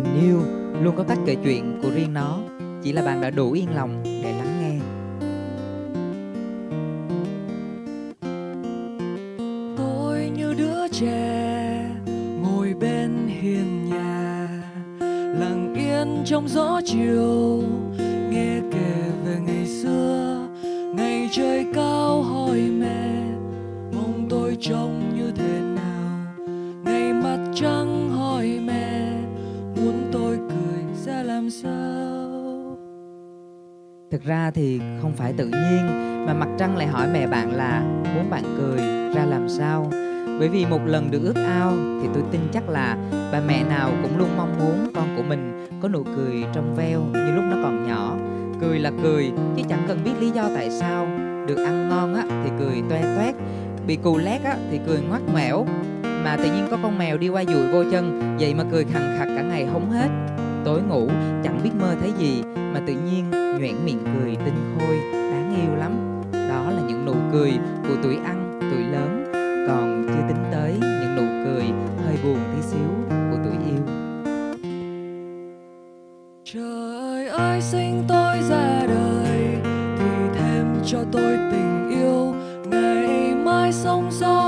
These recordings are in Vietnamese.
tình yêu luôn có cách kể chuyện của riêng nó. Chỉ là bạn đã đủ yên lòng để lắng nghe. Tôi như đứa trẻ ngồi bên hiên nhà, lặng yên trong gió chiều, nghe kể về ngày xưa, ngày trời cao hỏi mẹ, mong tôi trông như thế nào? Ngày mặt trăng thực ra thì không phải tự nhiên, mà mặt trăng lại hỏi mẹ bạn là, muốn bạn cười, ra làm sao? Bởi vì một lần được ước ao thì tôi tin chắc là bà mẹ nào cũng luôn mong muốn con của mình có nụ cười trong veo như lúc nó còn nhỏ. Cười là cười, chứ chẳng cần biết lý do tại sao. Được ăn ngon á thì cười toe toét, bị cù lét á thì cười ngoắt ngoẻo. Mà tự nhiên có con mèo đi qua dụi vô chân, vậy mà cười khằng khặc cả ngày không hết tối ngủ, chẳng biết mơ thấy gì, mà tự nhiên nhoẻn miệng cười tinh khôi, đáng yêu lắm. Đó là những nụ cười của tuổi ăn, tuổi lớn. Còn chưa tính tới những nụ cười hơi buồn tí xíu của tuổi yêu. Trời ơi, sinh tôi ra đời, thì thêm cho tôi tình yêu. Ngày mai sóng gió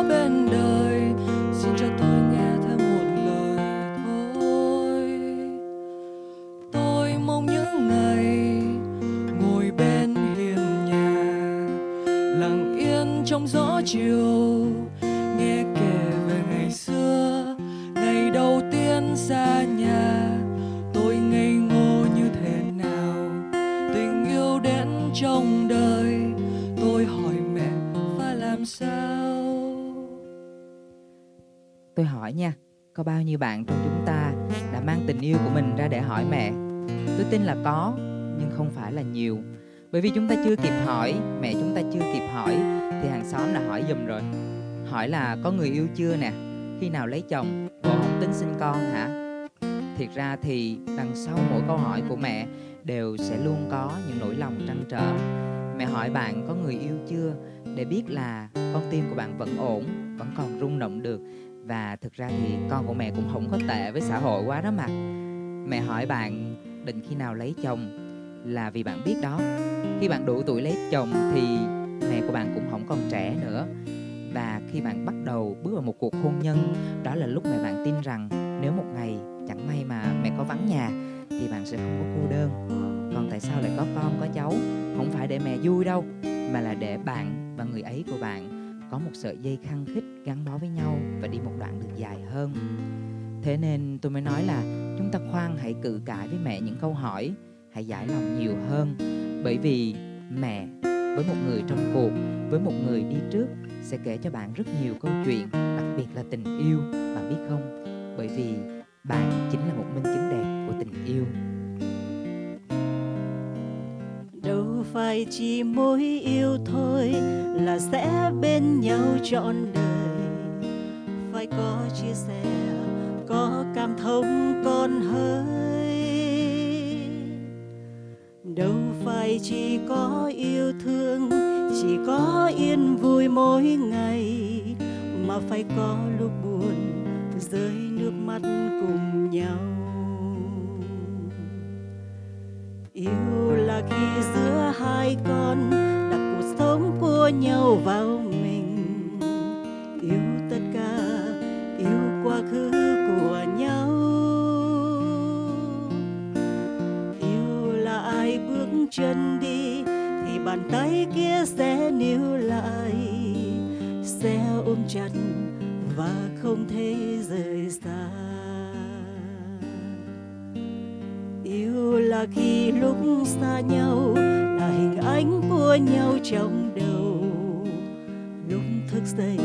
chiều. Nghe kể về ngày xưa, ngày đầu tiên xa nhà. Tôi ngây ngô như thế nào, tình yêu đến trong đời. Tôi hỏi mẹ phải làm sao? Tôi hỏi nha, có bao nhiêu bạn trong chúng ta đã mang tình yêu của mình ra để hỏi mẹ? Tôi tin là có, nhưng không phải là nhiều bởi vì chúng ta chưa kịp hỏi, mẹ chúng ta chưa kịp hỏi, thì hàng xóm đã hỏi giùm rồi. Hỏi là, có người yêu chưa nè? Khi nào lấy chồng? Bộ không tính sinh con hả? Thiệt ra thì đằng sau mỗi câu hỏi của mẹ đều sẽ luôn có những nỗi lòng trăn trở. Mẹ hỏi, bạn có người yêu chưa? Để biết là con tim của bạn vẫn ổn, vẫn còn rung động được. Và thực ra thì con của mẹ cũng không có tệ với xã hội quá đó mà. Mẹ hỏi bạn, định khi nào lấy chồng? Là vì bạn biết đó. Khi bạn đủ tuổi lấy chồng thì mẹ của bạn cũng không còn trẻ nữa. Và khi bạn bắt đầu bước vào một cuộc hôn nhân, đó là lúc mẹ bạn tin rằng nếu một ngày chẳng may mà mẹ có vắng nhà thì bạn sẽ không có cô đơn. Còn tại sao lại có con, có cháu? Không phải để mẹ vui đâu, mà là để bạn và người ấy của bạn có một sợi dây khăng khít gắn bó với nhau và đi một đoạn đường dài hơn. Thế nên tôi mới nói là chúng ta khoan hãy cự cãi với mẹ những câu hỏi hãy giải lòng nhiều hơn. Bởi vì mẹ với một người trong cuộc, với một người đi trước sẽ kể cho bạn rất nhiều câu chuyện, đặc biệt là tình yêu, bạn biết không? Bởi vì bạn chính là một minh chứng đẹp của tình yêu. Đâu phải chỉ mối yêu thôi là sẽ bên nhau trọn đời. Phải có chia sẻ, có cảm thông. Đâu phải chỉ có yêu thương, chỉ có yên vui mỗi ngày, mà phải có lúc buồn rơi nước mắt cùng nhau. Yêu là khi giữa hai con, đặt cuộc sống của nhau vào chân đi, thì bàn tay kia sẽ níu lại. Sẽ ôm chặt và không thể rời xa. Yêu là khi lúc xa nhau, là hình ảnh của nhau trong đầu. Lúc thức dậy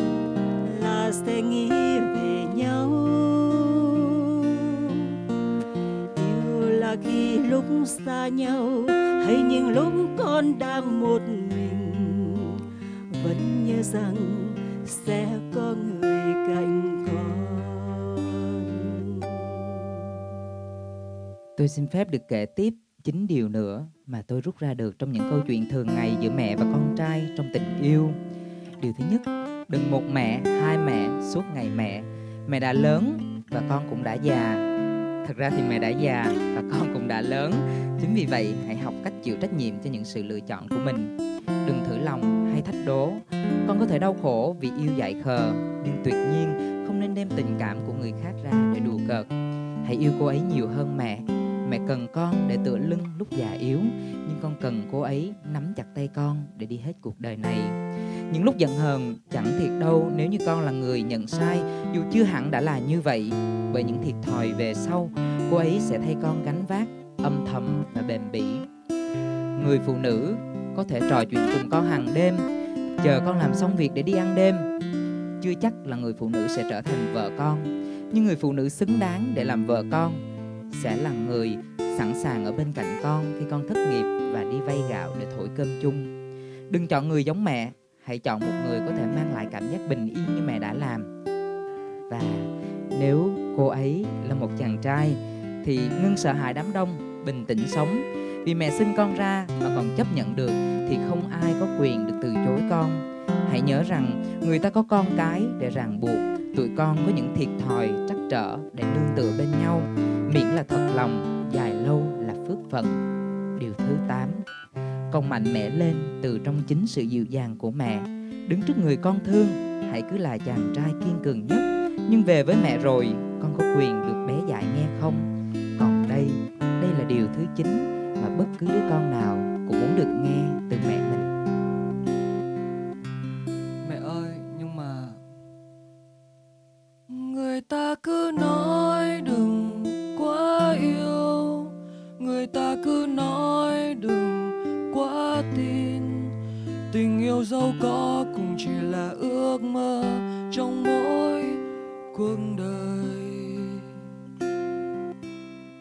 là sẽ nghĩ về nhau. Yêu là khi lúc xa nhau hay những lúc con đang một mình vẫn nhớ rằng sẽ có người cạnh con Tôi xin phép được kể tiếp chín điều nữa mà tôi rút ra được trong những câu chuyện thường ngày giữa mẹ và con trai trong tình yêu. Điều thứ nhất, đừng một mẹ, hai mẹ suốt ngày mẹ. Mẹ đã lớn và con cũng đã già thật ra thì mẹ đã già và con cũng đã lớn. Chính vì vậy, hãy học cách chịu trách nhiệm cho những sự lựa chọn của mình. Đừng thử lòng hay thách đố. Con có thể đau khổ vì yêu dại khờ, nhưng tuyệt nhiên không nên đem tình cảm của người khác ra để đùa cợt. Hãy yêu cô ấy nhiều hơn mẹ. Mẹ cần con để tựa lưng lúc già yếu, nhưng con cần cô ấy nắm chặt tay con để đi hết cuộc đời này những lúc giận hờn, chẳng thiệt đâu, nếu như con là người nhận sai, dù chưa hẳn đã là như vậy. Bởi những thiệt thòi về sau, cô ấy sẽ thay con gánh vác, âm thầm và bền bỉ. Người phụ nữ có thể trò chuyện cùng con hàng đêm, chờ con làm xong việc để đi ăn đêm. Chưa chắc là người phụ nữ sẽ trở thành vợ con, nhưng người phụ nữ xứng đáng để làm vợ con, sẽ là người sẵn sàng ở bên cạnh con khi con thất nghiệp và đi vay gạo để thổi cơm chung. Đừng chọn người giống mẹ hãy chọn một người có thể mang lại cảm giác bình yên như mẹ đã làm. Và nếu cô ấy là một chàng trai, thì ngưng sợ hãi đám đông, bình tĩnh sống. Vì mẹ sinh con ra mà còn chấp nhận được, thì không ai có quyền được từ chối con. Hãy nhớ rằng người ta có con cái để ràng buộc, tụi con có những thiệt thòi trắc trở để nương tựa bên nhau. Miễn là thật lòng, dài lâu là phước phận. Điều thứ 8 con mạnh mẽ lên từ trong chính sự dịu dàng của mẹ. Đứng trước người con thương hãy cứ là chàng trai kiên cường nhất. Nhưng về với mẹ rồi con có quyền được bé dại nghe không? Còn đây đây là điều thứ chín mà bất cứ đứa con nào cũng muốn được nghe từ mẹ mình. Mẹ ơi, nhưng mà Người ta cứ nói đừng quá yêu. Người ta cứ nói Tình giàu có cũng chỉ là ước mơ Trong mỗi cuộc đời.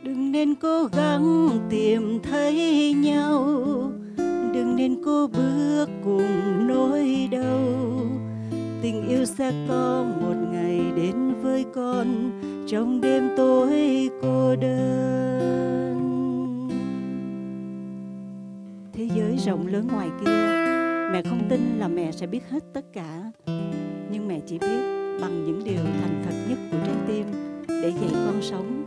Đừng nên cố gắng tìm thấy nhau, đừng nên cố bước cùng nỗi đau. Tình yêu sẽ có một ngày đến với con trong đêm tối cô đơn. Thế giới rộng lớn ngoài kia mẹ không tin là mẹ sẽ biết hết tất cả. Nhưng mẹ chỉ biết bằng những điều thành thật nhất của trái tim để dạy con sống.